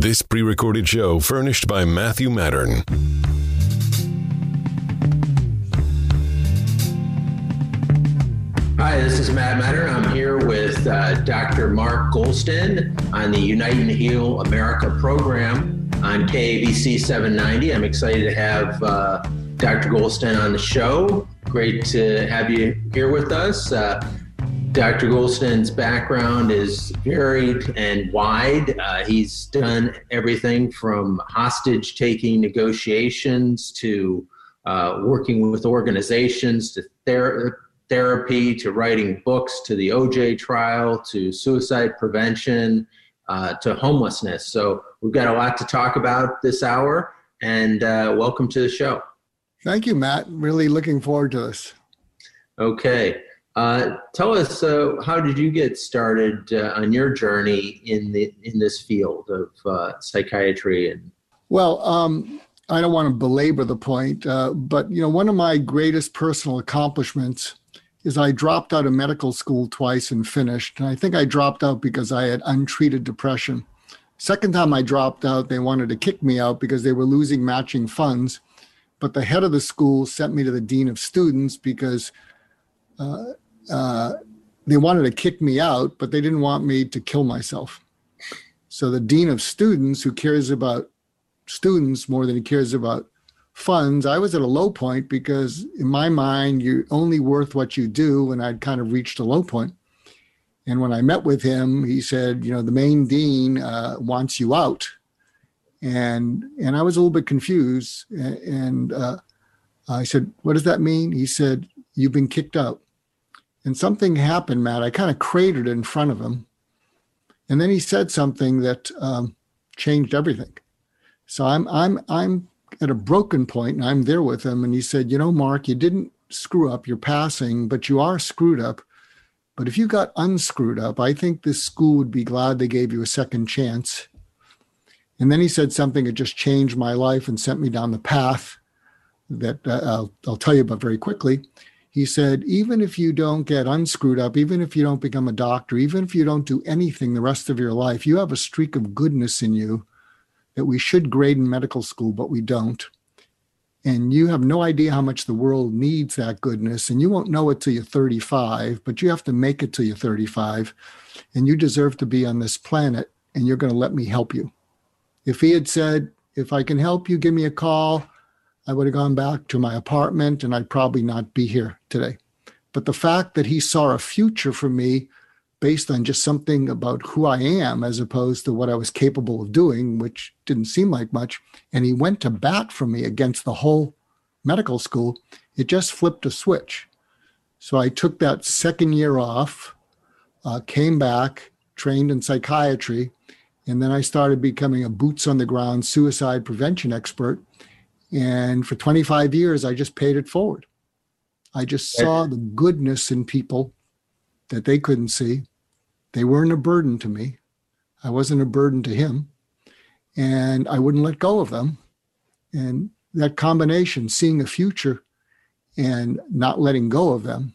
This pre recorded show furnished by Matthew Matern. Hi, this is Matt Matern. I'm here with uh, Dr. Mark Goulston on the Unite and Heal America program on KABC 790. I'm excited to have uh, Dr. Goulston on the show. Great to have you here with us. Uh, Dr. Goulston's background is varied and wide. Uh, he's done everything from hostage taking negotiations to uh, working with organizations to ther- therapy to writing books to the OJ trial to suicide prevention uh, to homelessness. So we've got a lot to talk about this hour, and uh, welcome to the show. Thank you, Matt. Really looking forward to this. Okay. Uh, tell us uh, how did you get started uh, on your journey in the in this field of uh, psychiatry and well um, i don't want to belabor the point uh, but you know one of my greatest personal accomplishments is i dropped out of medical school twice and finished and i think i dropped out because i had untreated depression. Second time i dropped out they wanted to kick me out because they were losing matching funds but the head of the school sent me to the dean of students because uh, they wanted to kick me out, but they didn't want me to kill myself. So the dean of students, who cares about students more than he cares about funds, I was at a low point because in my mind, you're only worth what you do, and I'd kind of reached a low point. And when I met with him, he said, you know, the main dean uh, wants you out, and and I was a little bit confused. And uh, I said, what does that mean? He said, you've been kicked out. And something happened, Matt. I kind of cratered in front of him. And then he said something that um, changed everything. So I'm I'm I'm at a broken point and I'm there with him. And he said, you know, Mark, you didn't screw up. You're passing, but you are screwed up. But if you got unscrewed up, I think this school would be glad they gave you a second chance. And then he said something that just changed my life and sent me down the path that uh, I'll, I'll tell you about very quickly he said, even if you don't get unscrewed up, even if you don't become a doctor, even if you don't do anything the rest of your life, you have a streak of goodness in you that we should grade in medical school, but we don't. And you have no idea how much the world needs that goodness. And you won't know it till you're 35, but you have to make it till you're 35. And you deserve to be on this planet, and you're going to let me help you. If he had said, if I can help you, give me a call. I would have gone back to my apartment and I'd probably not be here today. But the fact that he saw a future for me based on just something about who I am as opposed to what I was capable of doing, which didn't seem like much, and he went to bat for me against the whole medical school, it just flipped a switch. So I took that second year off, uh, came back, trained in psychiatry, and then I started becoming a boots on the ground suicide prevention expert and for 25 years, I just paid it forward. I just saw the goodness in people that they couldn't see. They weren't a burden to me. I wasn't a burden to him. And I wouldn't let go of them. And that combination, seeing a future and not letting go of them.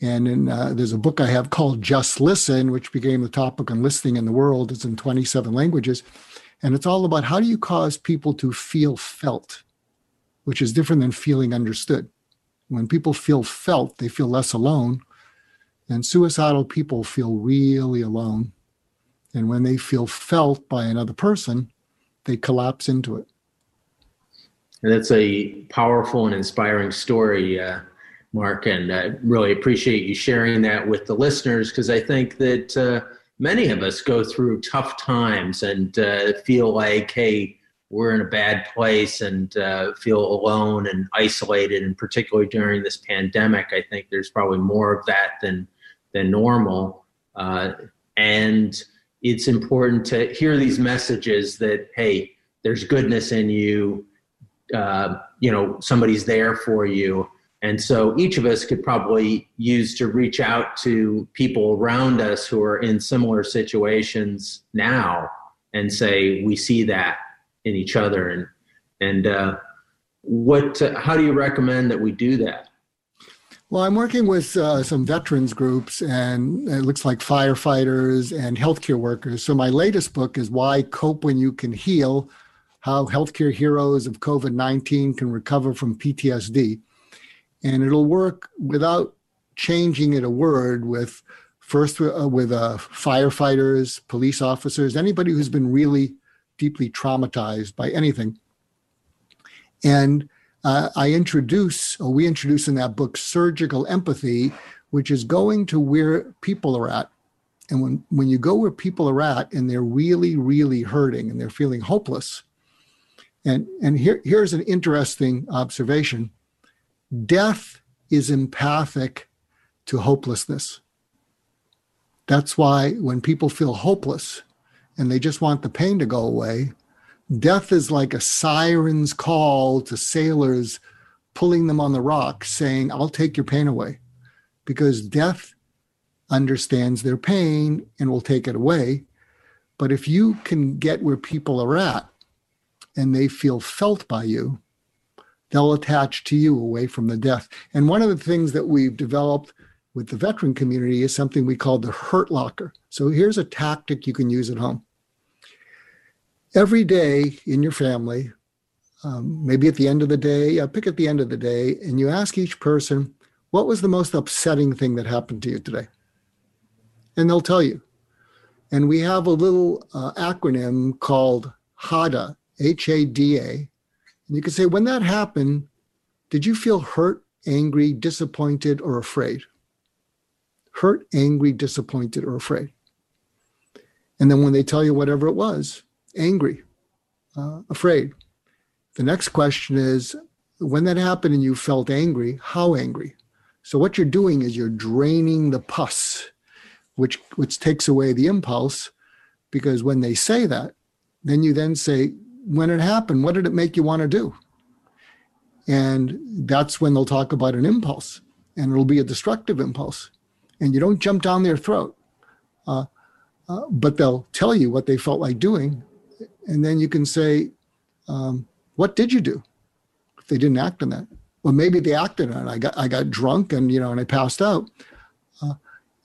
And in, uh, there's a book I have called Just Listen, which became the topic on listening in the world. It's in 27 languages. And it's all about how do you cause people to feel felt, which is different than feeling understood. When people feel felt, they feel less alone. And suicidal people feel really alone. And when they feel felt by another person, they collapse into it. And that's a powerful and inspiring story, uh, Mark. And I really appreciate you sharing that with the listeners because I think that. Uh, many of us go through tough times and uh, feel like, hey, we're in a bad place and uh, feel alone and isolated. And particularly during this pandemic, I think there's probably more of that than than normal. Uh, and it's important to hear these messages that, hey, there's goodness in you. Uh, you know, somebody's there for you and so each of us could probably use to reach out to people around us who are in similar situations now and say, we see that in each other. And, and uh, what, uh, how do you recommend that we do that? Well, I'm working with uh, some veterans groups, and it looks like firefighters and healthcare workers. So, my latest book is Why Cope When You Can Heal How Healthcare Heroes of COVID 19 Can Recover from PTSD. And it'll work without changing it a word with first uh, with uh, firefighters, police officers, anybody who's been really deeply traumatized by anything. And uh, I introduce, or we introduce in that book, surgical empathy, which is going to where people are at. And when, when you go where people are at and they're really, really hurting and they're feeling hopeless, and, and here, here's an interesting observation death is empathic to hopelessness. That's why when people feel hopeless and they just want the pain to go away, Death is like a siren's call to sailors pulling them on the rock, saying, I'll take your pain away. Because death understands their pain and will take it away. But if you can get where people are at and they feel felt by you, they'll attach to you away from the death. And one of the things that we've developed with the veteran community is something we call the hurt locker. So here's a tactic you can use at home every day in your family, um, maybe at the end of the day, uh, pick at the end of the day, and you ask each person, what was the most upsetting thing that happened to you today? And they'll tell you. And we have a little uh, acronym called HADA, H A D A. And you can say, when that happened, did you feel hurt, angry, disappointed, or afraid? Hurt, angry, disappointed, or afraid. And then when they tell you whatever it was, angry, uh, afraid. The next question is when that happened and you felt angry, how angry? So what you're doing is you're draining the pus, which which takes away the impulse, because when they say that, then you then say, when it happened, what did it make you want to do? And that's when they'll talk about an impulse, and it'll be a destructive impulse. And you don't jump down their throat, uh, uh, but they'll tell you what they felt like doing, and then you can say, um, "What did you do?" If they didn't act on that, well, maybe they acted on it. I got I got drunk and you know and I passed out. Uh,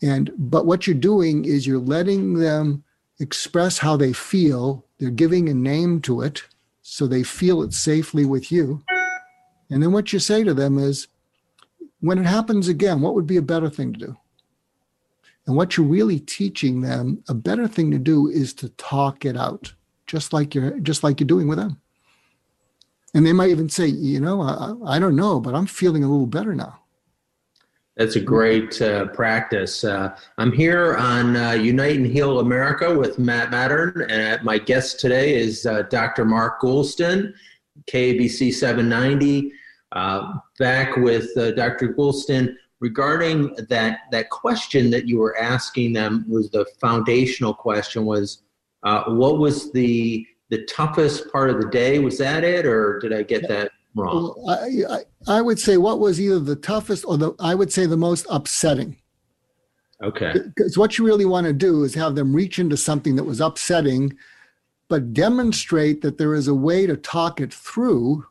and but what you're doing is you're letting them express how they feel. They're giving a name to it, so they feel it safely with you. And then what you say to them is, when it happens again, what would be a better thing to do? And what you're really teaching them, a better thing to do is to talk it out just like you're just like you're doing with them. And they might even say, you know, I, I don't know, but I'm feeling a little better now. That's a great uh, practice. Uh, I'm here on uh, Unite and Heal America with Matt Matern, and my guest today is uh, Dr. Mark Goulston, KABC 790. Uh, back with uh, Dr. Goulston regarding that that question that you were asking them was the foundational question was uh, what was the the toughest part of the day? Was that it, or did I get that wrong? I, I, I would say what was either the toughest or the I would say the most upsetting. Okay. Because what you really want to do is have them reach into something that was upsetting, but demonstrate that there is a way to talk it through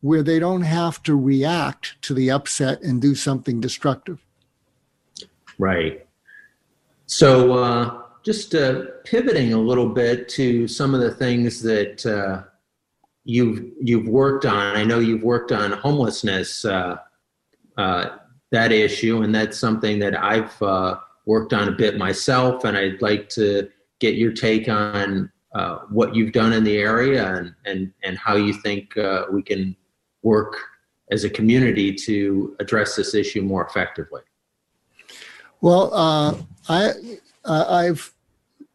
where they don't have to react to the upset and do something destructive. Right. So, uh, just uh, pivoting a little bit to some of the things that uh, you've you've worked on. I know you've worked on homelessness, uh, uh that issue, and that's something that I've uh, worked on a bit myself. And I'd like to get your take on uh, what you've done in the area and and and how you think we can work as a community to address this issue more effectively. Well, I uh, I've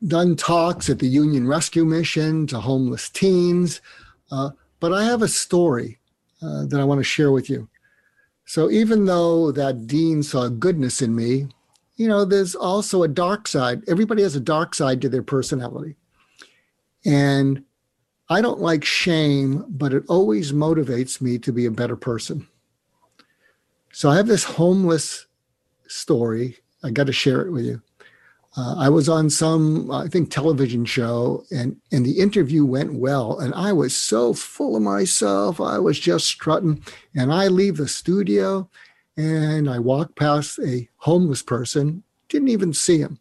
done talks at the Union Rescue Mission to homeless teens, uh, but I have a story uh, that I want to share with you. So even though that dean saw goodness in me, you know, there's also a dark side. Everybody has a dark side to their personality. And I don't like shame, but it always motivates me to be a better person. So I have this homeless story. I got to share it with you. Uh, I was on some, I think, television show, and and the interview went well, and I was so full of myself. I was just strutting, and I leave the studio, and I walk past a homeless person, didn't even see him.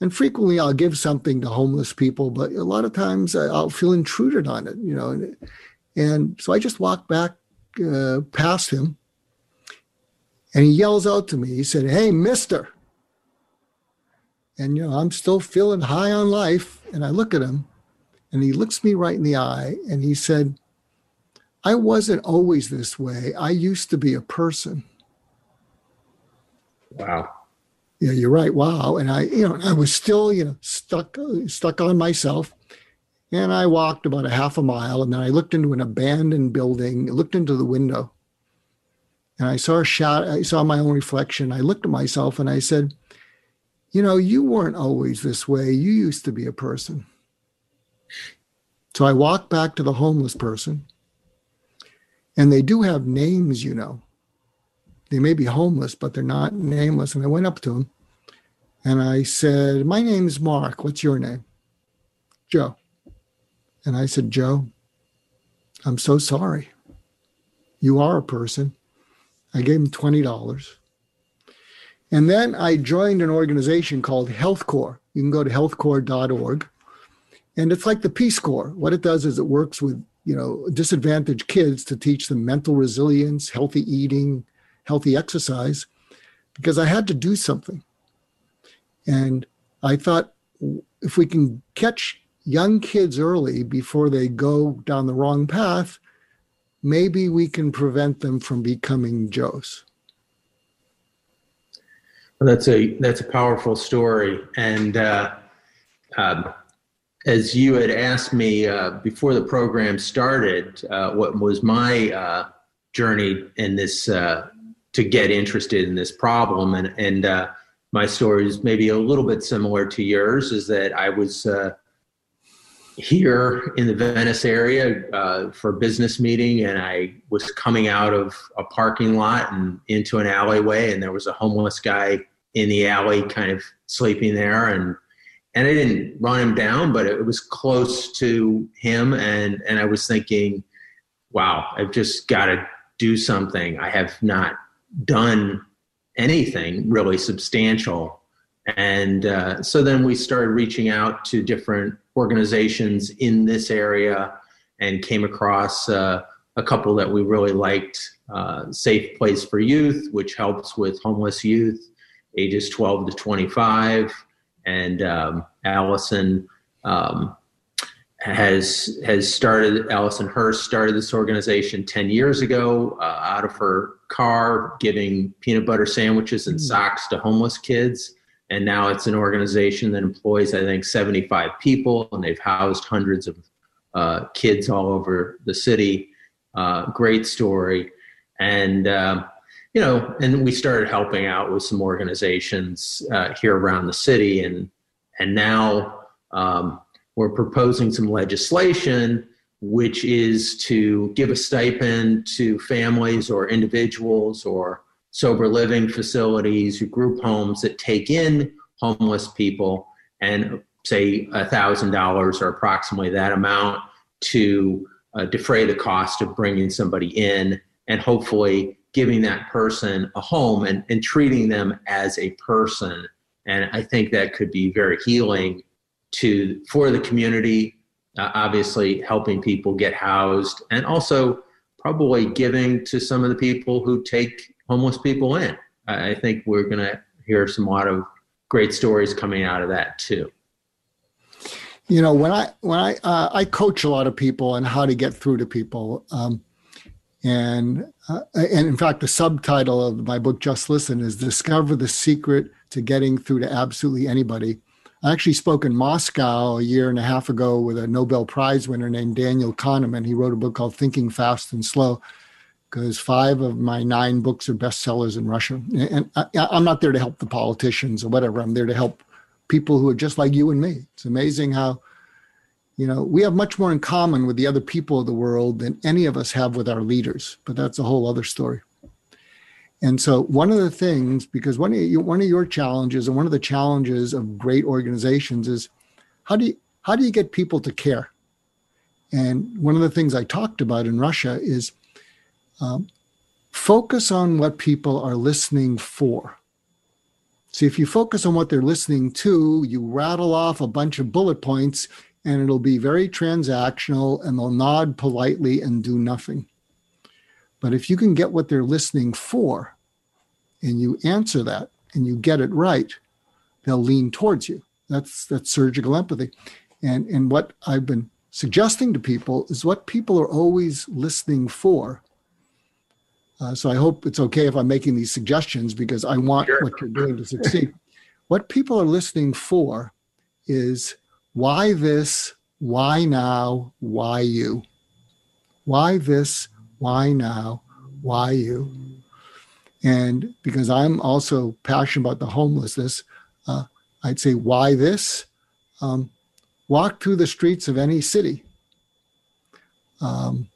And frequently I'll give something to homeless people, but a lot of times I'll feel intruded on it, you know. And, and so I just walked back uh, past him and he yells out to me. He said, Hey, mister. And, you know, I'm still feeling high on life. And I look at him and he looks me right in the eye and he said, I wasn't always this way. I used to be a person. Wow. Yeah, you're right. Wow. And I, you know, I was still, you know, stuck, stuck on myself. And I walked about a half a mile and then I looked into an abandoned building, looked into the window and I saw a shot, I saw my own reflection. I looked at myself and I said, You know, you weren't always this way. You used to be a person. So I walked back to the homeless person, and they do have names, you know. They may be homeless, but they're not nameless. And I went up to him and I said, My name's Mark. What's your name? Joe. And I said, Joe, I'm so sorry. You are a person I gave him $20. And then I joined an organization called Health Corps. You can go to healthcorps.org. And it's like the Peace Corps. What it does is it works with, you know, disadvantaged kids to teach them mental resilience, healthy eating, healthy exercise, because I had to do something. And I thought if we can catch young kids early before they go down the wrong path, maybe we can prevent them from becoming Joes. That's a that's a powerful story, and uh, um, as you had asked me uh, before the program started, uh, what was my uh, journey in this uh, to get interested in this problem, and and uh, my story is maybe a little bit similar to yours. Is that I was here in the Venice area uh, for a business meeting, and I was coming out of a parking lot and into an alleyway, and there was a homeless guy in the alley, kind of sleeping there, and and I didn't run him down, but it was close to him, and and I was thinking, wow, I've just got to do something. I have not done anything really substantial and uh, so then we started reaching out to different organizations in this area and came across uh, a couple that we really liked uh, Safe Place for Youth, which helps with homeless youth ages 12 to 25. And um, Alison um, has has started Alison Hurst started this organization 10 years ago uh, out of her car giving peanut butter sandwiches and mm. socks to homeless kids and now it's an organization that employs i think 75 people and they've housed hundreds of uh, kids all over the city. Uh, great story. And uh, you know and we started helping out with some organizations uh, here around the city. And and now um, we're proposing some legislation which is to give a stipend to families or individuals or sober living facilities, group homes that take in homeless people and say $1,000 or approximately that amount to uh, defray the cost of bringing somebody in and hopefully giving that person a home and, and treating them as a person. And I think that could be very healing to for the community, uh, obviously helping people get housed and also probably giving to some of the people who take homeless people in. I think we're going to hear some lot of great stories coming out of that too. You know, when I when I uh, I coach a lot of people on how to get through to people, um, and uh, and in fact, the subtitle of my book, Just Listen, is "Discover the Secret to Getting Through to Absolutely Anybody." I actually spoke in Moscow a year and a half ago with a Nobel Prize winner named Daniel Kahneman. He wrote a book called Thinking Fast and Slow because five of my nine books are bestsellers in Russia. And I, am not there to help the politicians or whatever. I'm there to help people who are just like you and me. It's amazing how, you know, we have much more in common with the other people of the world than any of us have with our leaders. But that's a whole other story. And so, one of the things, because one of your, one of your challenges, and one of the challenges of great organizations, is how do you how do you get people to care? And one of the things I talked about in Russia is um, focus on what people are listening for. See, if you focus on what they're listening to, you rattle off a bunch of bullet points and it'll be very transactional and they'll nod politely and do nothing. But if you can get what they're listening for and you answer that and you get it right, they'll lean towards you. That's that's surgical empathy. And and what I've been suggesting to people is what people are always listening for. Uh, so I hope it's okay if I'm making these suggestions because I want sure. what you're doing to succeed. what people are listening for is why this, why now, why you? Why this, why now, why you? And because I'm also passionate about the homelessness, uh, I'd say, why this? Um, walk through the streets of any city. Um,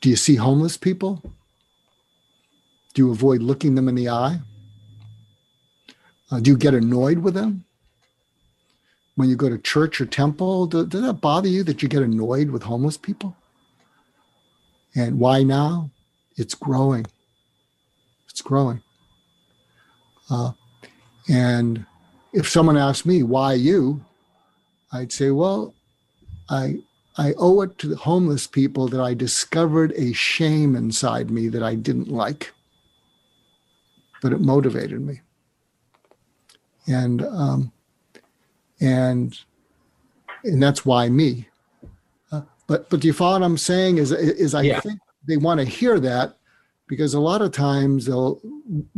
do you see homeless people? Do you avoid looking them in the eye? Uh, do you get annoyed with them? When you go to church or temple, do, does that bother you that you get annoyed with homeless people? And why now? It's growing. It's growing. Uh, and if someone asked me, why you? I'd say, well, I, I owe it to the homeless people that I discovered a shame inside me that I didn't like, but it motivated me. And, um, and, and that's why me. Uh, but, but do you follow what I'm saying? Is, is I yeah. think they want to hear that because a lot of times they'll,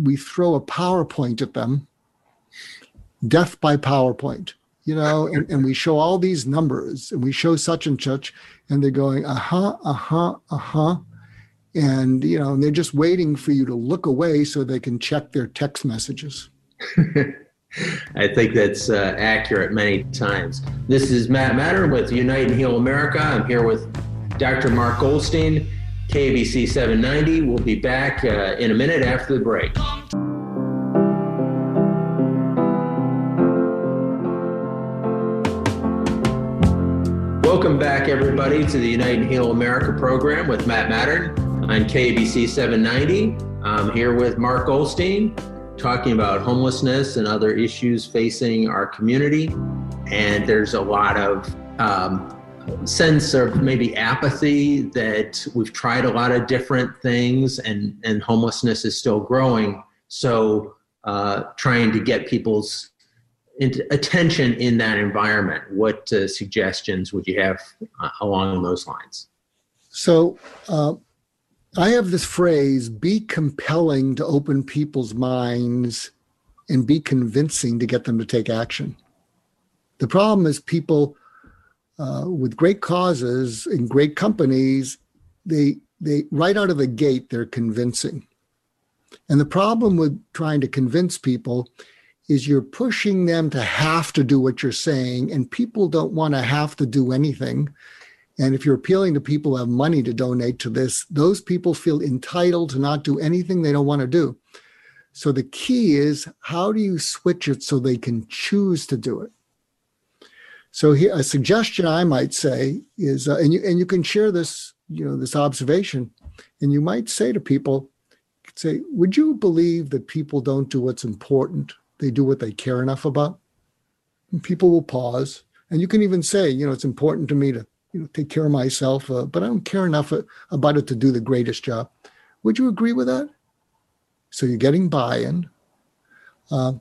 we throw a PowerPoint at them, death by PowerPoint you know, and, and we show all these numbers and we show such and such, and they're going, uh huh, uh huh, uh huh. And, you know, they're just waiting for you to look away so they can check their text messages. I think that's uh, accurate many times. This is Matt Matern with Unite and Heal America. I'm here with Dr. Mark Goulston, KABC 790. We'll be back uh, in a minute after the break. Welcome back, everybody, to the Unite and Heal America program with Matt Matern on KABC 790. I'm here with Mark Goulston talking about homelessness and other issues facing our community. And there's a lot of um, sense of maybe apathy that we've tried a lot of different things and, and homelessness is still growing. So, uh, trying to get people's attention in that environment. What uh, suggestions would you have uh, along those lines? So, uh, I have this phrase be compelling to open people's minds and be convincing to get them to take action. The problem is people uh, with great causes and great companies, they, they right out of the gate, they're convincing. And the problem with trying to convince people is you're pushing them to have to do what you're saying, and people don't want to have to do anything. And if you're appealing to people who have money to donate to this, those people feel entitled to not do anything they don't want to do. So the key is how do you switch it so they can choose to do it? So here, a suggestion I might say is, uh, and you and you can share this, you know, this observation, and you might say to people, say, would you believe that people don't do what's important they do what they care enough about. And people will pause. And you can even say, you know, it's important to me to you know, take care of myself, uh, but I don't care enough uh, about it to do the greatest job. Would you agree with that? So you're getting buy in. Uh,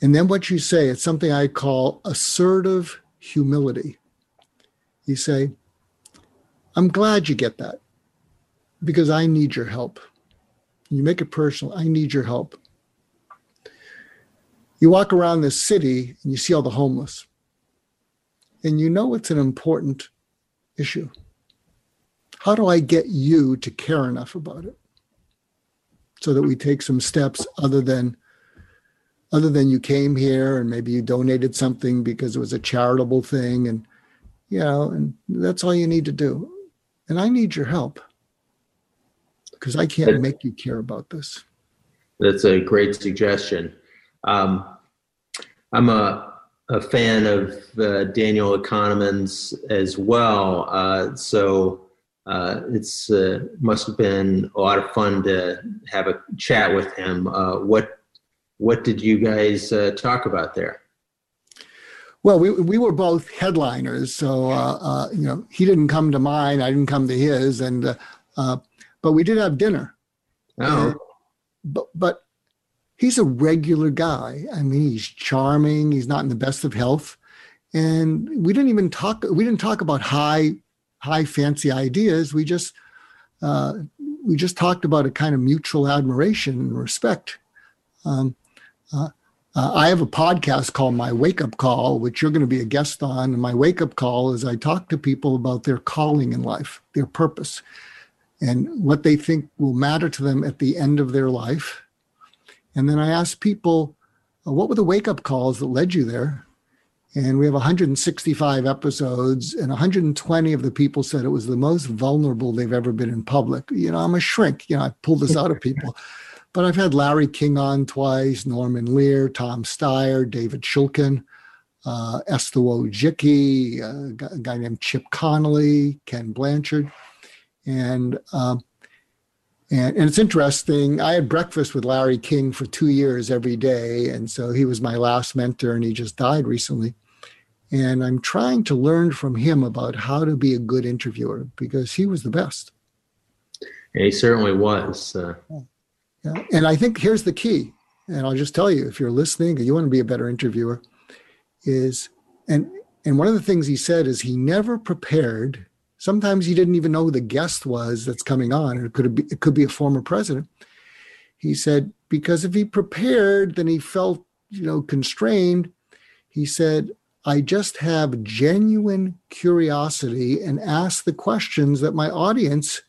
and then what you say, it's something I call assertive humility. You say, I'm glad you get that because I need your help. You make it personal. I need your help. You walk around this city and you see all the homeless, and you know it's an important issue. How do I get you to care enough about it so that we take some steps other than other than you came here and maybe you donated something because it was a charitable thing and you know and that's all you need to do. And i need your help because i can't make you care about this. That's a great suggestion. Um, I'm a, a fan of uh, Daniel Kahneman's as well. Uh, so uh, it's uh, must have been a lot of fun to have a chat with him. Uh, what what did you guys uh, talk about there? Well, we we were both headliners, so uh, uh, you know he didn't come to mine, I didn't come to his, and but we did have dinner. Oh, but but he's a regular guy. I mean, he's charming. He's not in the best of health, and we didn't even talk. We didn't talk about high high fancy ideas. We just uh, we just talked about a kind of mutual admiration and respect. Um, uh, uh, I have a podcast called My Wake Up Call, which you're going to be a guest on. And my wake up call is I talk to people about their calling in life, their purpose, and what they think will matter to them at the end of their life. And then I ask people, uh, what were the wake up calls that led you there? And we have 165 episodes, and 120 of the people said it was the most vulnerable they've ever been in public. You know, I'm a shrink. You know, I pull this out of people. But I've had Larry King on twice, Norman Lear, Tom Steyer, David Shulkin, uh, Esther Wojcicki, uh, a guy named Chip Conley, Ken Blanchard. And um, and, and it's interesting. I had breakfast with Larry King for two years every day. And so he was my last mentor, and he just died recently. And I'm trying to learn from him about how to be a good interviewer because he was the best. he certainly was. Uh... Yeah. And I think here's the key. And I'll just tell you if you're listening and you want to be a better interviewer, is and and one of the things he said is he never prepared. Sometimes he didn't even know who the guest was that's coming on, and it could be it could be a former president. He said because if he prepared, then he felt you know constrained. He said I just have genuine curiosity and ask the questions that my audience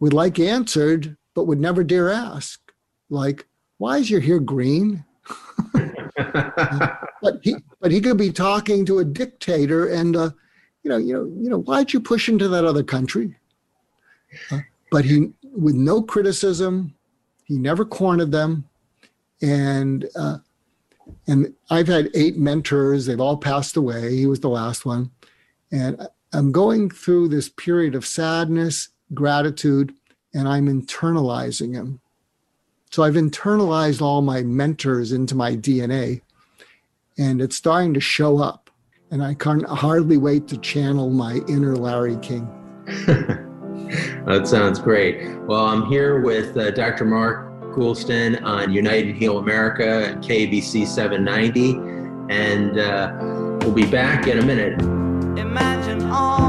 would like answered, but would never dare ask. Like, why is your hair green? but he, but he could be talking to a dictator, and uh, you know, you know, you know, why'd you push into that other country? But he, with no criticism, he never cornered them, and uh, and I've had eight mentors. They've all passed away. He was the last one. And I'm going through this period of sadness, gratitude, and I'm internalizing them. So I've internalized all my mentors into my DNA, and it's starting to show up. And I can't hardly wait to channel my inner Larry King. that sounds great. Well, I'm here with uh, Dr. Mark Goulston on United Heal America and KABC 790. And uh, we'll be back in a minute. Imagine all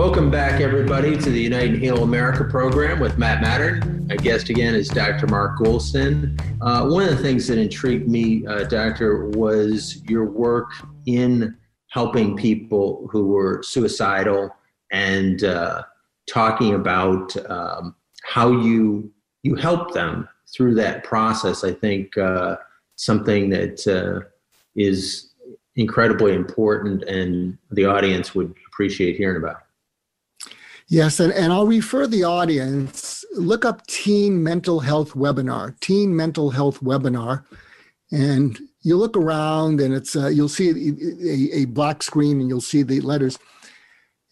Welcome back, everybody, to the United Heal America program with Matt Matern. My guest again is Dr. Mark Goulston. Uh, one of the things that intrigued me, uh, Doctor, was your work in helping people who were suicidal and uh, talking about um, how you you help them through that process. I think uh, something that uh, is incredibly important, and the audience would appreciate hearing about. Yes, and, and I'll refer the audience, look up Teen Mental Health Webinar, Teen Mental Health Webinar, and you look around and it's uh, you'll see a, a, a, black screen and you'll see the letters.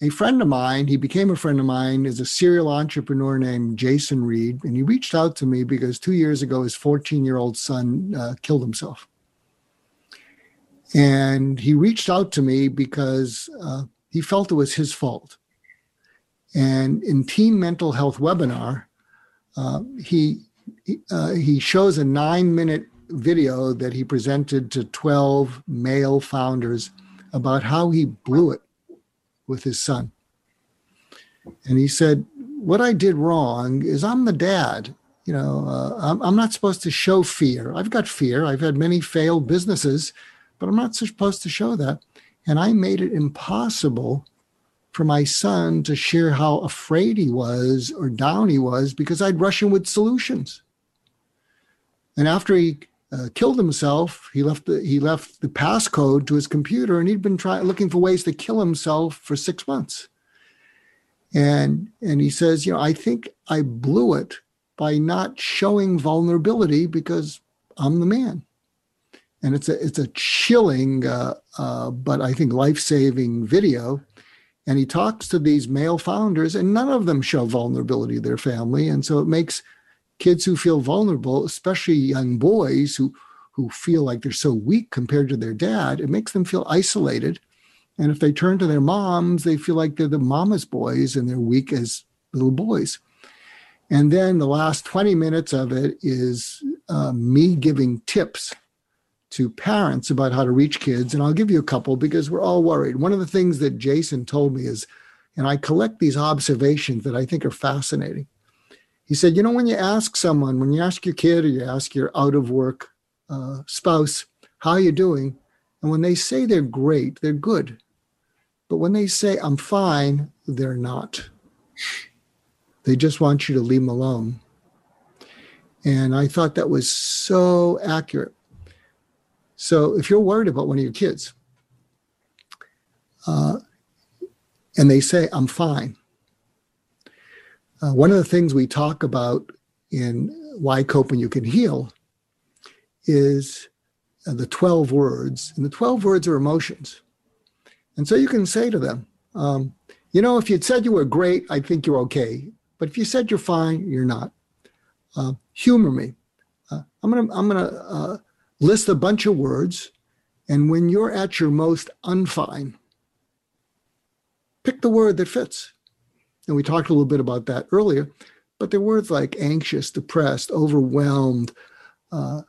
A friend of mine, he became a friend of mine, is a serial entrepreneur named Jason Reid, and he reached out to me because two years ago his 14 year old son uh, killed himself. And he reached out to me because uh, he felt it was his fault and in Teen Mental Health webinar, uh, he uh, he shows a nine minute video that he presented to 12 male founders about how he blew it with his son. And he said, What I did wrong is I'm the dad. You know, uh, I'm, I'm not supposed to show fear. I've got fear. I've had many failed businesses, but I'm not supposed to show that. And I made it impossible for my son to share how afraid he was or down he was because I'd rush him with solutions. And after he uh, killed himself, he left the, he left the passcode to his computer, and he'd been trying looking for ways to kill himself for six months. And and he says, you know, I think I blew it by not showing vulnerability because I'm the man. And it's a it's a chilling, uh, uh, but I think life saving video. And he talks to these male founders, and none of them show vulnerability to their family, and so it makes kids who feel vulnerable, especially young boys who who feel like they're so weak compared to their dad, it makes them feel isolated. And if they turn to their moms, they feel like they're the mama's boys and they're weak as little boys. And then the last 20 minutes of it is uh, me giving tips to parents about how to reach kids. And I'll give you a couple because we're all worried. One of the things that Jason told me is, and I collect these observations that I think are fascinating. He said, you know, when you ask someone, when you ask your kid or you ask your out of work uh, spouse, how are you doing? And when they say they're great, they're good. But when they say, I'm fine, they're not. They just want you to leave them alone. And I thought that was so accurate. So if you're worried about one of your kids uh, and they say, I'm fine, uh, one of the things we talk about in Why Cope You Can Heal is uh, the 12 words, and the 12 words are emotions. And so you can say to them, um, you know, if you'd said you were great, I think you're okay. But if you said you're fine, you're not. Uh, humor me. Uh, I'm gonna I'm gonna uh, list a bunch of words, and when you're at your most unfine, pick the word that fits. And we talked a little bit about that earlier, but they're words like anxious, depressed, overwhelmed, uh,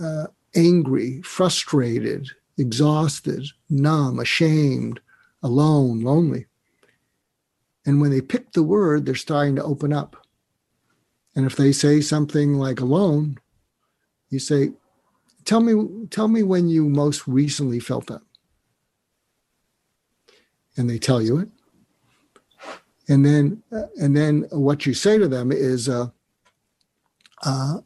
uh, angry, frustrated, exhausted, numb, ashamed, alone, lonely. And when they pick the word, they're starting to open up. And if they say something like alone, you say, tell me, tell me when you most recently felt that. And they tell you it. And then, uh, and then what you say to them is, uh, uh,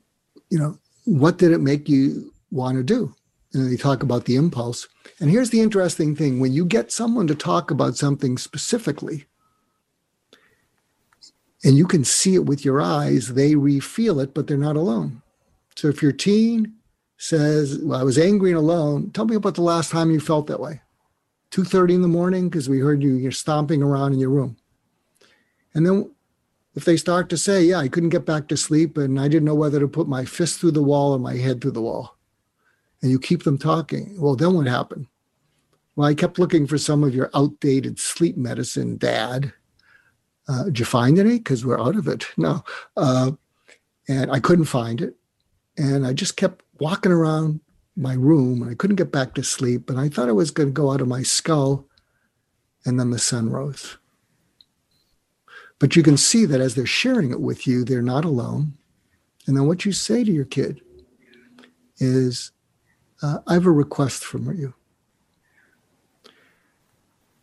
you know, what did it make you want to do? And they talk about the impulse. And here's the interesting thing when you get someone to talk about something specifically, and you can see it with your eyes, they refeel it, but they're not alone. So if your teen says, well, I was angry and alone, tell me about the last time you felt that way. 2.30 in the morning, because we heard you, you're stomping around in your room. And then if they start to say, yeah, I couldn't get back to sleep and I didn't know whether to put my fist through the wall or my head through the wall, and you keep them talking, well, then what happened? Well, I kept looking for some of your outdated sleep medicine, Dad. Uh, did you find any? Because we're out of it. No. Uh, and I couldn't find it. And I just kept walking around my room and I couldn't get back to sleep. And I thought I was going to go out of my skull. And then the sun rose. But you can see that as they're sharing it with you, they're not alone. And then what you say to your kid is, uh, I have a request from you.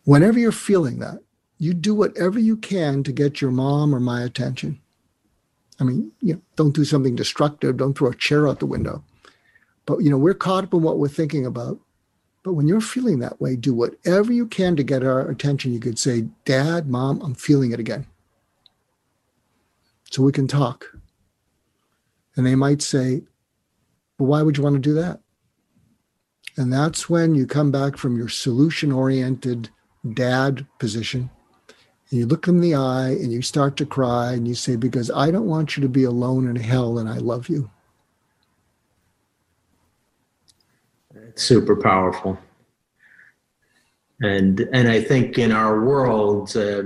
Whenever you're feeling that, you do whatever you can to get your mom or my attention. I mean, you know, don't do something destructive. Don't throw a chair out the window. But you know, we're caught up in what we're thinking about. But when you're feeling that way, do whatever you can to get our attention. You could say, "Dad, Mom, I'm feeling it again." so we can talk. And they might say, well, why would you want to do that? And that's when you come back from your solution oriented dad position and you look them in the eye and you start to cry and you say, Because I don't want you to be alone in hell and I love you. Super powerful. And and I think in our world, uh,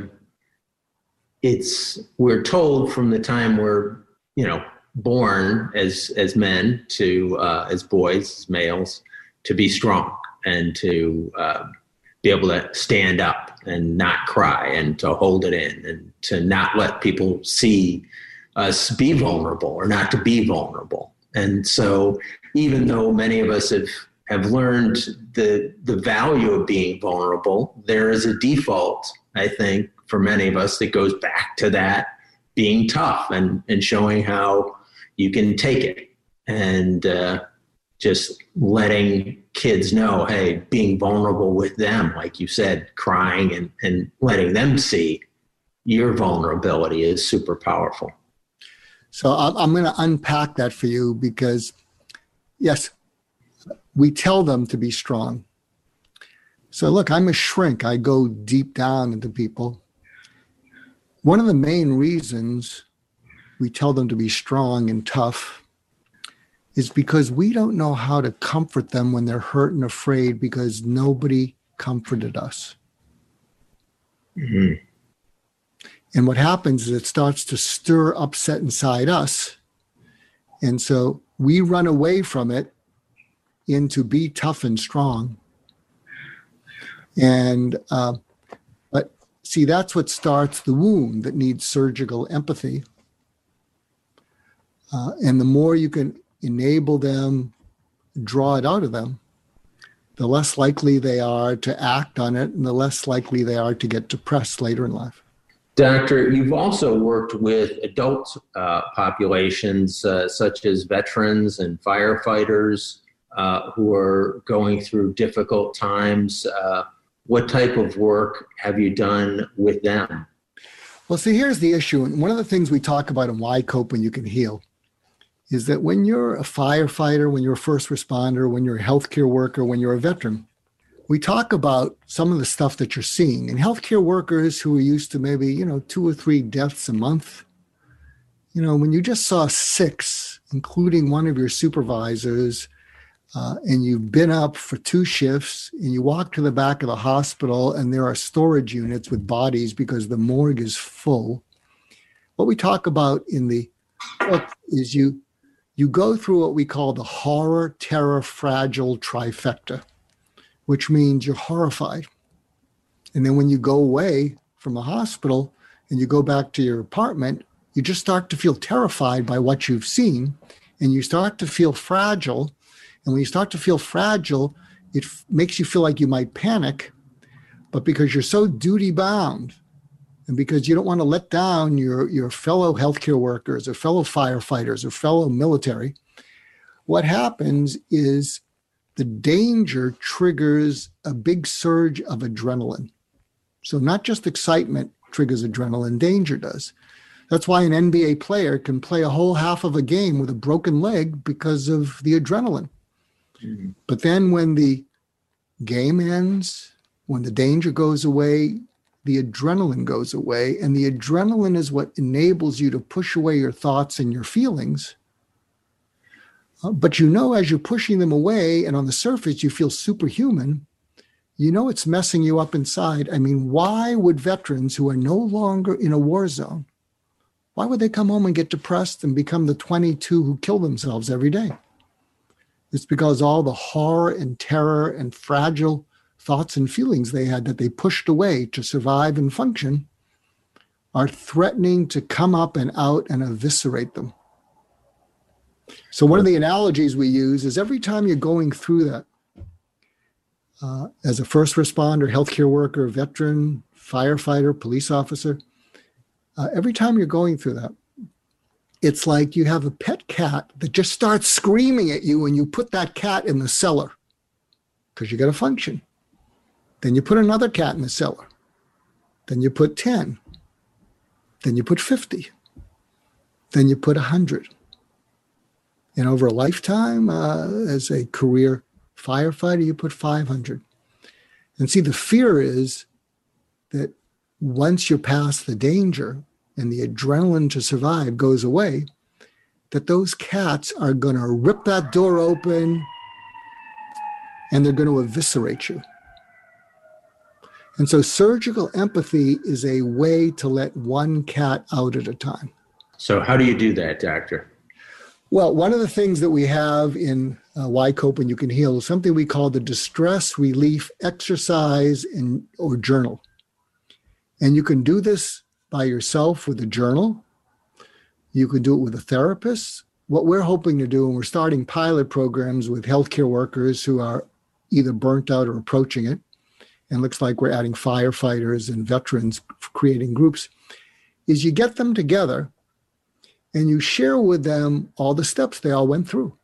it's we're told from the time we're you know born as as men to uh, as boys as males to be strong and to uh, be able to stand up and not cry and to hold it in and to not let people see us be vulnerable or not to be vulnerable and so even though many of us have have learned the the value of being vulnerable. There is a default i think for many of us that goes back to that being tough and, and showing how you can take it and uh, just letting kids know hey being vulnerable with them like you said crying and, and letting them see your vulnerability is super powerful. So i'm going to unpack that for you because yes, we tell them to be strong. So, look, I'm a shrink. I go deep down into people. One of the main reasons we tell them to be strong and tough is because we don't know how to comfort them when they're hurt and afraid because nobody comforted us. Mm-hmm. And what happens is it starts to stir upset inside us. And so we run away from it into be tough and strong. And, uh, but see, that's what starts the wound that needs surgical empathy. Uh, and the more you can enable them, draw it out of them, the less likely they are to act on it and the less likely they are to get depressed later in life. Doctor, you've also worked with adult uh, populations uh, such as veterans and firefighters uh, who are going through difficult times. Uh, what type of work have you done with them? Well, see, here's the issue. And one of the things we talk about in Why Cope When You Can Heal is that when you're a firefighter, when you're a first responder, when you're a healthcare worker, when you're a veteran, we talk about some of the stuff that you're seeing. And healthcare workers who are used to maybe, you know, two or three deaths a month, you know, when you just saw six, including one of your supervisors, uh, and you've been up for two shifts and you walk to the back of the hospital and there are storage units with bodies because the morgue is full. What we talk about in the book is you you go through what we call the horror, terror, fragile trifecta, which means you're horrified. And then when you go away from the hospital and you go back to your apartment, you just start to feel terrified by what you've seen and you start to feel fragile and when you start to feel fragile, it f- makes you feel like you might panic. But because you're so duty bound and because you don't want to let down your, your fellow healthcare workers or fellow firefighters or fellow military, what happens is the danger triggers a big surge of adrenaline. So, not just excitement triggers adrenaline, danger does. That's why an NBA player can play a whole half of a game with a broken leg because of the adrenaline. But then when the game ends, when the danger goes away, the adrenaline goes away. And the adrenaline is what enables you to push away your thoughts and your feelings. Uh, but you know, as you're pushing them away, and on the surface, you feel superhuman, you know it's messing you up inside. I mean, why would veterans who are no longer in a war zone, why would they come home and get depressed and become the 22 who kill themselves every day? It's because all the horror and terror and fragile thoughts and feelings they had that they pushed away to survive and function are threatening to come up and out and eviscerate them. So, one of the analogies we use is every time you're going through that, uh, as a first responder, healthcare worker, veteran, firefighter, police officer, uh, every time you're going through that, it's like you have a pet cat that just starts screaming at you and you put that cat in the cellar because you got to function. Then you put another cat in the cellar. Then you put 10. Then you put 50. Then you put 100. And over a lifetime, uh, as a career firefighter, you put 500. And see, the fear is that once you're past the danger, and the adrenaline to survive goes away, that those cats are going to rip that door open and they're going to eviscerate you. And so surgical empathy is a way to let one cat out at a time. So, how do you do that, doctor? Well, one of the things that we have in uh, Why Cope When You Can Heal is something we call the distress relief exercise in, or journal. And you can do this by yourself with a journal. You could do it with a therapist. What we're hoping to do, and we're starting pilot programs with healthcare workers who are either burnt out or approaching it, and looks like we're adding firefighters and veterans creating groups, is you get them together and you share with them all the steps they all went through.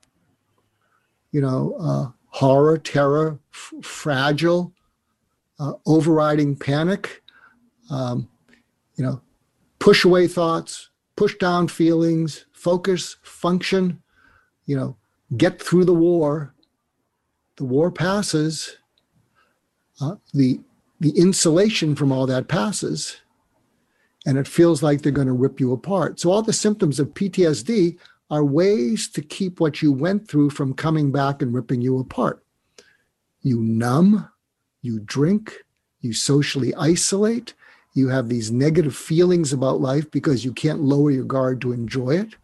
You know, uh, horror, terror, f- fragile, uh, overriding panic, um, you know, push away thoughts, push down feelings, focus, function, you know, get through the war. The war passes. Uh, the the insulation from all that passes, and it feels like they're going to rip you apart. So all the symptoms of PTSD are ways to keep what you went through from coming back and ripping you apart. You numb, you drink, you socially isolate, you have these negative feelings about life because you can't lower your guard to enjoy it.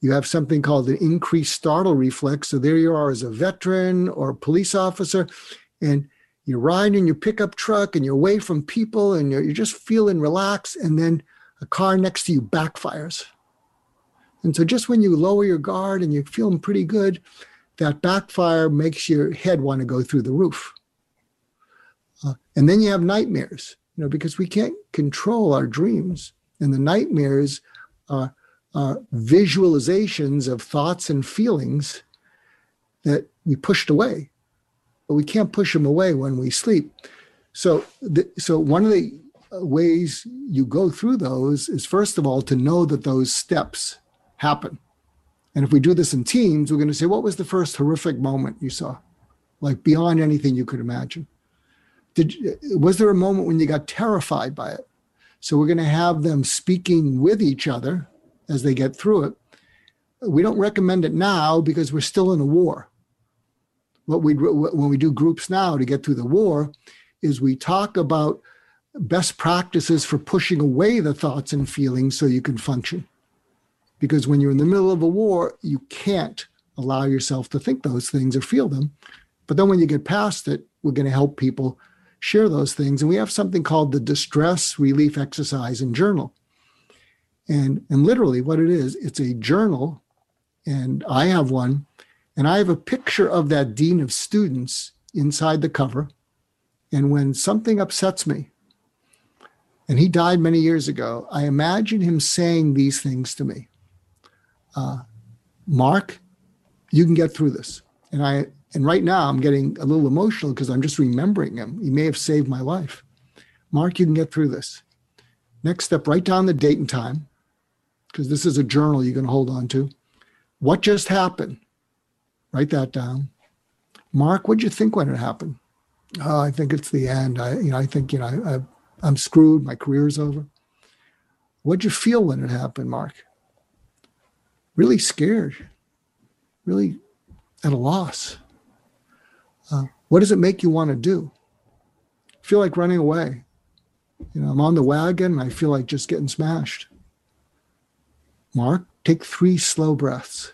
You have something called an increased startle reflex. So there you are as a veteran or a police officer, and you're riding in your pickup truck and you're away from people and you're, you're just feeling relaxed, and then a car next to you backfires. And so just when you lower your guard and you're feeling pretty good, that backfire makes your head want to go through the roof. Uh, and then you have nightmares, you know, because we can't control our dreams. And the nightmares are, are visualizations of thoughts and feelings that we pushed away, but we can't push them away when we sleep. So, the, so one of the uh, ways you go through those is first of all to know that those steps happen. And if we do this in teams, we're going to say, what was the first horrific moment you saw? Like beyond anything you could imagine. Did, was there a moment when you got terrified by it? So we're going to have them speaking with each other as they get through it. We don't recommend it now because we're still in a war. What we when we do groups now to get through the war is we talk about best practices for pushing away the thoughts and feelings so you can function because when you're in the middle of a war, you can't allow yourself to think those things or feel them. But then when you get past it, we're going to help people share those things. And we have something called the distress relief exercise and journal. And, and literally, what it is, it's a journal, and I have one, and I have a picture of that dean of students inside the cover. And when something upsets me, and he died many years ago, I imagine him saying these things to me uh, Mark, you can get through this. And I and right now I'm getting a little emotional because I'm just remembering him. He may have saved my life. Mark, you can get through this. Next step, write down the date and time, because this is a journal you can hold on to. What just happened? Write that down. Mark, what'd you think when it happened? Oh, I think it's the end. I, you know, I think, you know, I, I, I'm screwed. My career's over. What'd you feel when it happened, Mark? really scared, really at a loss. Uh, what does it make you want to do? feel like running away. You know, I'm on the wagon. I feel like just getting smashed. Mark, take three slow breaths.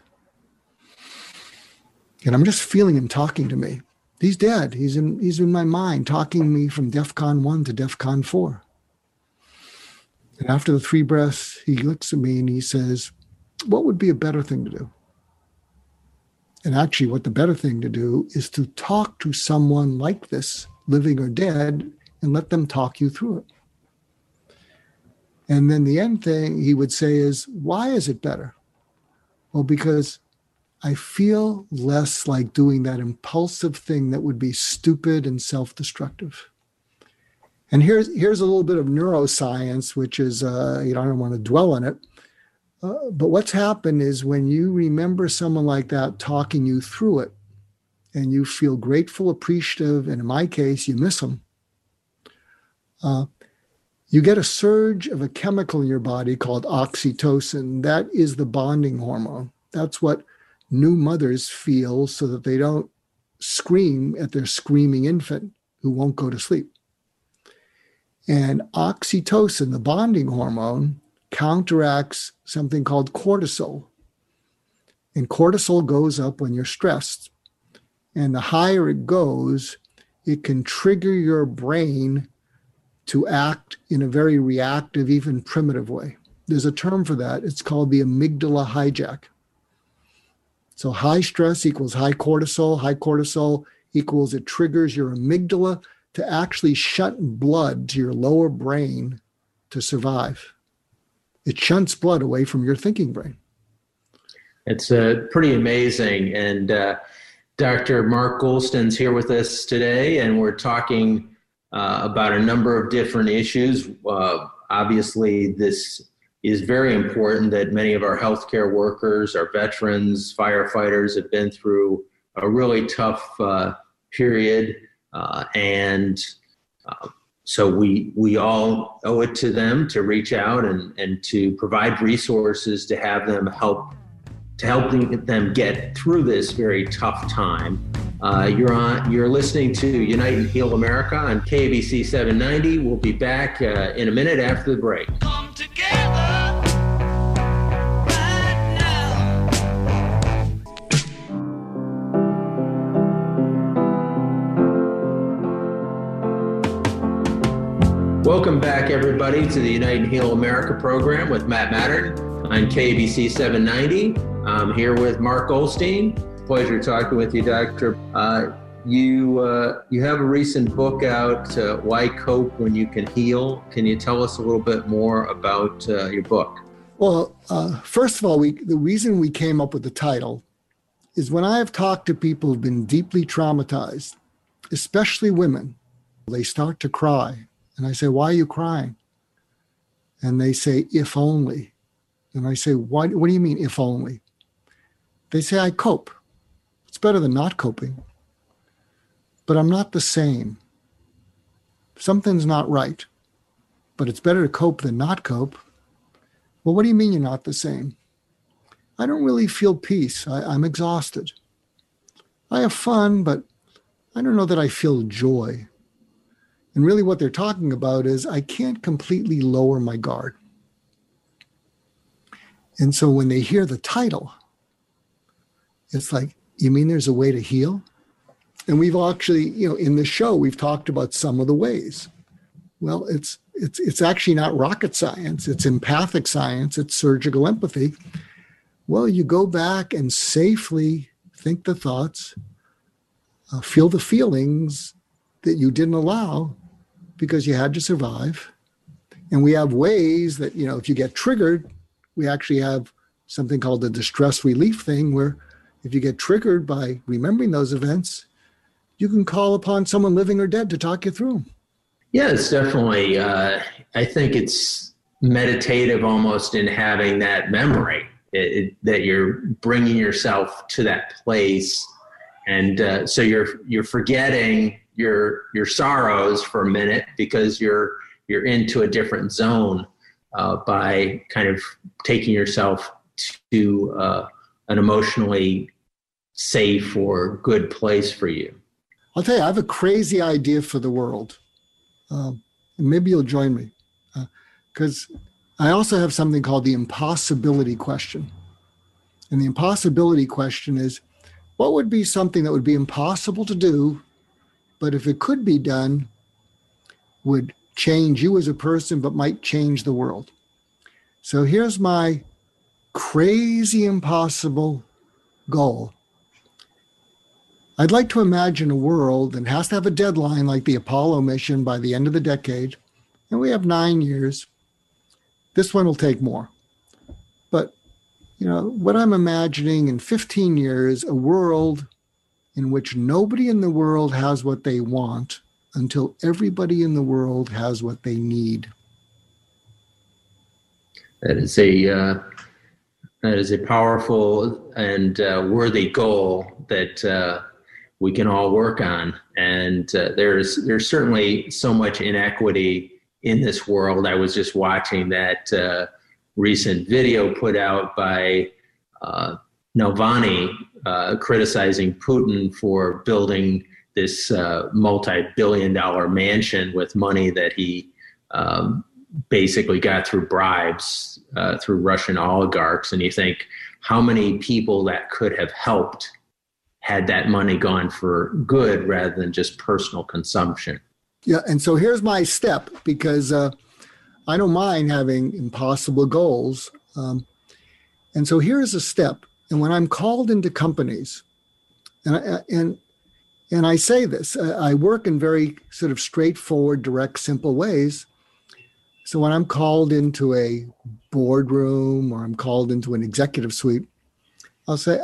And I'm just feeling him talking to me. He's dead. He's in he's in my mind, talking me from DEFCON one to DEFCON four. And after the three breaths, he looks at me and he says, what would be a better thing to do? And actually, what the better thing to do is to talk to someone like this, living or dead, and let them talk you through it. And then the end thing he would say is, Why is it better? Well, because I feel less like doing that impulsive thing that would be stupid and self destructive. And here's, here's a little bit of neuroscience, which is, uh, you know, I don't want to dwell on it, uh, but what's happened is when you remember someone like that talking you through it and you feel grateful, appreciative, and in my case, you miss them, uh, you get a surge of a chemical in your body called oxytocin. That is the bonding hormone. That's what new mothers feel so that they don't scream at their screaming infant who won't go to sleep. And oxytocin, the bonding hormone, counteracts something called cortisol. And cortisol goes up when you're stressed. And the higher it goes, it can trigger your brain to act in a very reactive, even primitive way. There's a term for that. It's called the amygdala hijack. So high stress equals high cortisol. High cortisol equals it triggers your amygdala to actually shut blood to your lower brain to survive it shunts blood away from your thinking brain. It's uh, pretty amazing. And uh, Dr. Mark Goulston's here with us today, and we're talking uh, about a number of different issues. Uh, obviously, this is very important that many of our healthcare workers, our veterans, firefighters have been through a really tough uh, period. Uh, and uh, so we, we all owe it to them to reach out and, and to provide resources to have them help to help them get through this very tough time. Uh, you're on. You're listening to Unite and Heal America on KABC 790. We'll be back uh, in a minute after the break. Welcome back, everybody, to the Unite and Heal America program with Matt Matern on KABC 790. I'm here with Mark Goulston. Pleasure talking with you, Doctor. Uh, you uh, you have a recent book out, uh, "Why Cope When You Can Heal." Can you tell us a little bit more about uh, your book? Well, uh, first of all, we, the reason we came up with the title is when I have talked to people who've been deeply traumatized, especially women, they start to cry and I say, Why are you crying? And they say, If only. And I say, Why, What do you mean, if only? They say, I cope. It's better than not coping. But I'm not the same. Something's not right. But it's better to cope than not cope. Well, what do you mean you're not the same? I don't really feel peace. I, I'm exhausted. I have fun, but I don't know that I feel joy. And really, what they're talking about is I can't completely lower my guard. And so when they hear the title, it's like, you mean there's a way to heal? And we've actually, you know, in the show, we've talked about some of the ways. Well, it's it's it's actually not rocket science. It's empathic science. It's surgical empathy. Well, you go back and safely think the thoughts, uh, feel the feelings that you didn't allow because you had to survive. And we have ways that, you know, if you get triggered, we actually have something called the distress relief thing, where if you get triggered by remembering those events, you can call upon someone living or dead to talk you through them. Yeah, it's definitely, uh, I think it's meditative almost in having that memory it, it, that you're bringing yourself to that place. And uh, so you're, you're forgetting your your sorrows for a minute because you're you're into a different zone uh, by kind of taking yourself to uh, an emotionally safe or good place for you. I'll tell you, I have a crazy idea for the world. Um, maybe you'll join me because uh, I also have something called the impossibility question. And the impossibility question is what would be something that would be impossible to do but if it could be done, would change you as a person, but might change the world. So here's my crazy impossible goal. I'd like to imagine a world that has to have a deadline like the Apollo mission by the end of the decade, and we have nine years. This one will take more. But, you know, what I'm imagining in 15 years, a world in which nobody in the world has what they want until everybody in the world has what they need. That is a uh, that is a powerful and uh, worthy goal that uh, we can all work on. And uh, there's there's certainly so much inequity in this world. I was just watching that uh, recent video put out by uh, Navalny uh, criticizing Putin for building this uh, multi-billion dollar mansion with money that he um, basically got through bribes uh, through Russian oligarchs. And you think how many people that could have helped had that money gone for good rather than just personal consumption. Yeah, and so here's my step because uh, I don't mind having impossible goals. Um, and so here's a step and when I'm called into companies, and I, and and I say this, I work in very sort of straightforward, direct, simple ways. So when I'm called into a boardroom or I'm called into an executive suite, I'll say,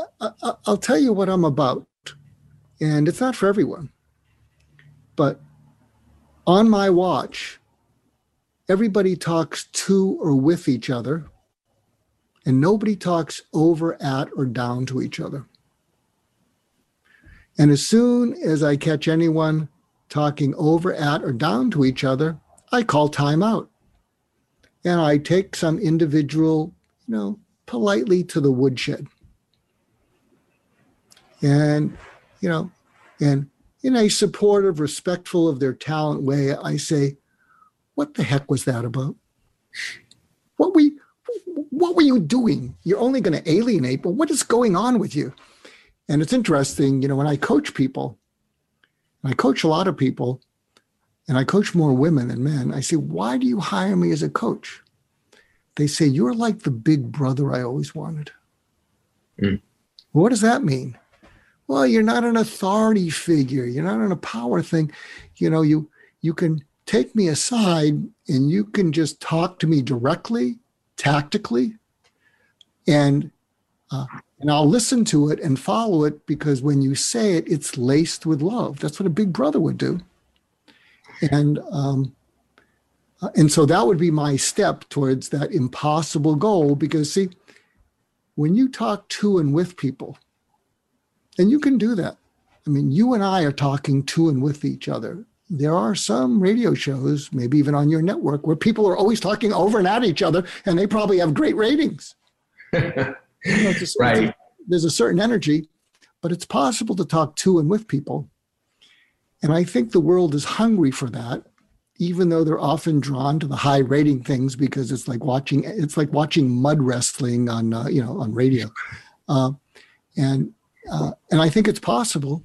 I'll tell you what I'm about. And it's not for everyone. But on my watch, everybody talks to or with each other, and nobody talks over, at, or down to each other. And as soon as I catch anyone talking over, at, or down to each other, I call time out. And I take some individual, you know, politely to the woodshed. And, you know, and in a supportive, respectful of their talent way, I say, what the heck was that about? What we what were you doing? You're only going to alienate, but what is going on with you? And it's interesting, you know, when I coach people, I coach a lot of people, and I coach more women than men. I say, why do you hire me as a coach? They say, you're like the big brother I always wanted. Mm. What does that mean? Well, you're not an authority figure. You're not in a power thing. You know, you you can take me aside and you can just talk to me directly, tactically, and uh, and I'll listen to it and follow it because when you say it, it's laced with love. That's what a big brother would do. And um, uh, and so that would be my step towards that impossible goal. Because see, when you talk to and with people, and you can do that. I mean, you and I are talking to and with each other. There are some radio shows, maybe even on your network, where people are always talking over and at each other, and they probably have great ratings. you know, right. There's a certain energy, but it's possible to talk to and with people. And I think the world is hungry for that, even though they're often drawn to the high rating things because it's like watching it's like watching mud wrestling on uh, you know on radio. Uh, and uh, and I think it's possible.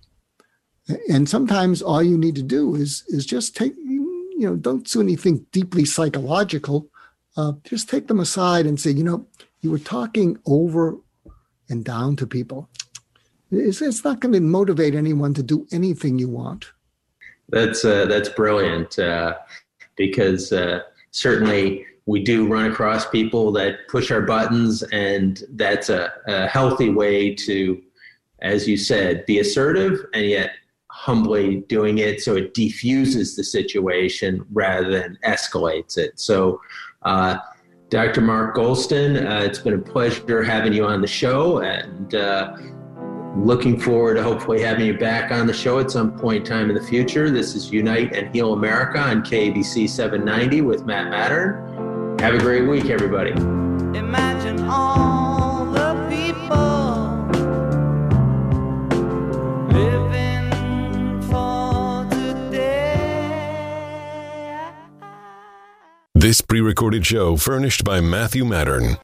And sometimes all you need to do is is just take you know don't do anything deeply psychological. Uh, just take them aside and say, you know, you were talking over and down to people. It's, it's not going to motivate anyone to do anything you want. That's uh, that's brilliant uh, because uh, certainly we do run across people that push our buttons, and that's a, a healthy way to as you said, be assertive and yet humbly doing it so it defuses the situation rather than escalates it. So, uh, Dr. Mark Goulston, uh, it's been a pleasure having you on the show and uh, looking forward to hopefully having you back on the show at some point in time in the future. This is Unite and Heal America on KABC 790 with Matt Matern. Have a great week, everybody. Imagine all This pre recorded show furnished by Matthew Matern.